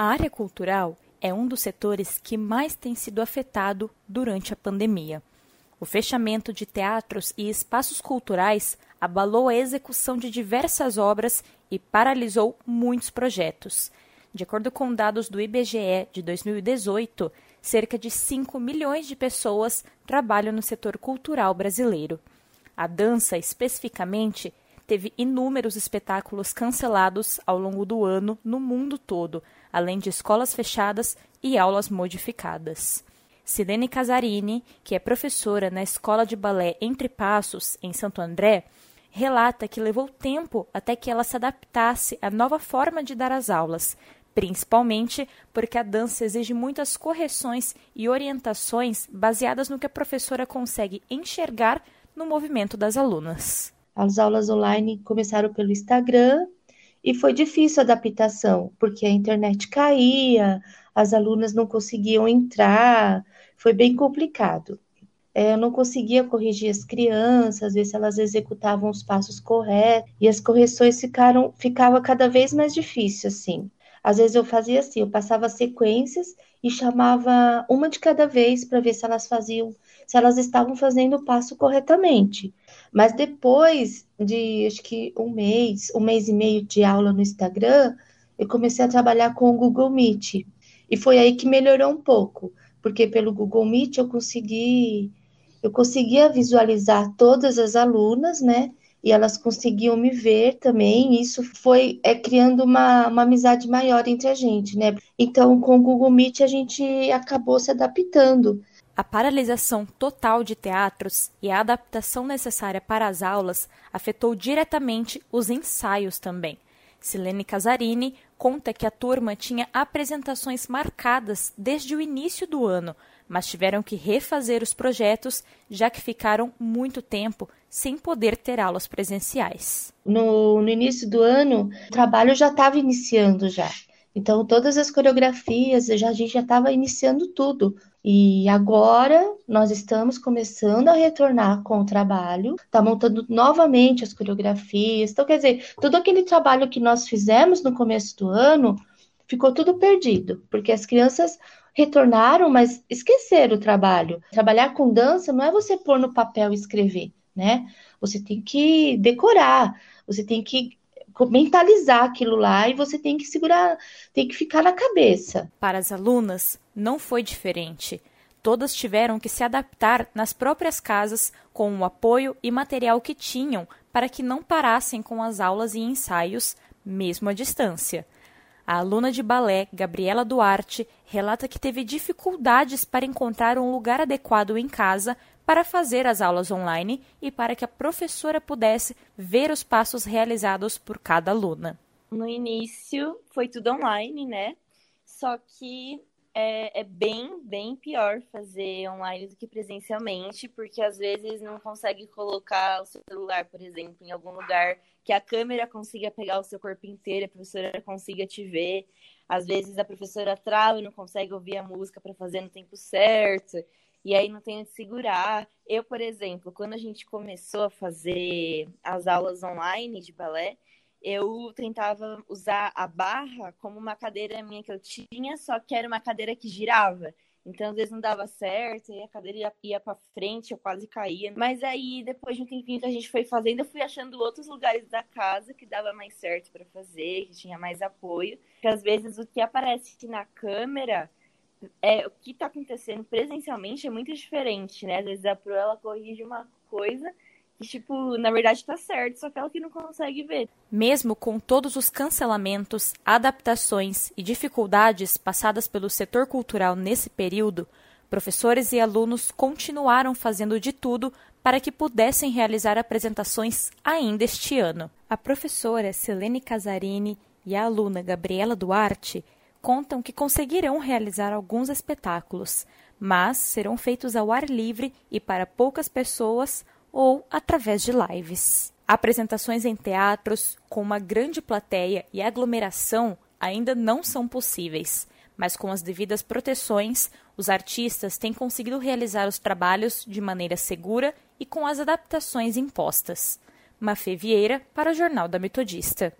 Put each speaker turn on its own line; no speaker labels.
A área cultural é um dos setores que mais tem sido afetado durante a pandemia. O fechamento de teatros e espaços culturais abalou a execução de diversas obras e paralisou muitos projetos. De acordo com dados do IBGE de 2018, cerca de 5 milhões de pessoas trabalham no setor cultural brasileiro. A dança, especificamente, teve inúmeros espetáculos cancelados ao longo do ano no mundo todo, além de escolas fechadas e aulas modificadas. Silene Casarini, que é professora na Escola de Balé Entre Passos, em Santo André, relata que levou tempo até que ela se adaptasse à nova forma de dar as aulas, principalmente porque a dança exige muitas correções e orientações baseadas no que a professora consegue enxergar no movimento das alunas.
As aulas online começaram pelo Instagram e foi difícil a adaptação, porque a internet caía, as alunas não conseguiam entrar, foi bem complicado. É, eu não conseguia corrigir as crianças, ver se elas executavam os passos corretos, e as correções ficaram ficava cada vez mais difícil assim. Às vezes eu fazia assim, eu passava sequências e chamava uma de cada vez para ver se elas faziam, se elas estavam fazendo o passo corretamente. Mas depois de acho que um mês, um mês e meio de aula no Instagram, eu comecei a trabalhar com o Google Meet. E foi aí que melhorou um pouco, porque pelo Google Meet eu consegui eu conseguia visualizar todas as alunas, né? E elas conseguiam me ver também. Isso foi é, criando uma, uma amizade maior entre a gente, né? Então, com o Google Meet, a gente acabou se adaptando.
A paralisação total de teatros e a adaptação necessária para as aulas afetou diretamente os ensaios também. Silene Casarini conta que a turma tinha apresentações marcadas desde o início do ano, mas tiveram que refazer os projetos, já que ficaram muito tempo sem poder ter aulas presenciais.
No, no início do ano, o trabalho já estava iniciando já. Então, todas as coreografias, já, a gente já estava iniciando tudo. E agora nós estamos começando a retornar com o trabalho, está montando novamente as coreografias. Então, quer dizer, todo aquele trabalho que nós fizemos no começo do ano ficou tudo perdido, porque as crianças retornaram, mas esqueceram o trabalho. Trabalhar com dança não é você pôr no papel e escrever, né? Você tem que decorar, você tem que mentalizar aquilo lá e você tem que segurar, tem que ficar na cabeça.
Para as alunas, não foi diferente. Todas tiveram que se adaptar nas próprias casas com o apoio e material que tinham para que não parassem com as aulas e ensaios, mesmo à distância. A aluna de balé, Gabriela Duarte, relata que teve dificuldades para encontrar um lugar adequado em casa para fazer as aulas online e para que a professora pudesse ver os passos realizados por cada aluna.
No início foi tudo online, né? Só que é, é, bem, bem pior fazer online do que presencialmente, porque às vezes não consegue colocar o seu celular, por exemplo, em algum lugar que a câmera consiga pegar o seu corpo inteiro, a professora consiga te ver. Às vezes a professora trava e não consegue ouvir a música para fazer no tempo certo e aí não tem onde segurar. Eu, por exemplo, quando a gente começou a fazer as aulas online de balé, eu tentava usar a barra como uma cadeira minha que eu tinha, só que era uma cadeira que girava. Então, às vezes não dava certo, e a cadeira ia, ia para frente, eu quase caía. Mas aí, depois de um tempinho que a gente foi fazendo, eu fui achando outros lugares da casa que dava mais certo para fazer, que tinha mais apoio. Porque às vezes o que aparece na câmera é, o que está acontecendo presencialmente é muito diferente, né? Às vezes a Pro ela corrige uma coisa que, tipo, na verdade está certo, só que ela que não consegue ver.
Mesmo com todos os cancelamentos, adaptações e dificuldades passadas pelo setor cultural nesse período, professores e alunos continuaram fazendo de tudo para que pudessem realizar apresentações ainda este ano. A professora Selene Casarini e a aluna Gabriela Duarte contam que conseguirão realizar alguns espetáculos, mas serão feitos ao ar livre e para poucas pessoas ou através de lives. Apresentações em teatros com uma grande plateia e aglomeração ainda não são possíveis, mas com as devidas proteções, os artistas têm conseguido realizar os trabalhos de maneira segura e com as adaptações impostas. Mafê Vieira para o Jornal da Metodista.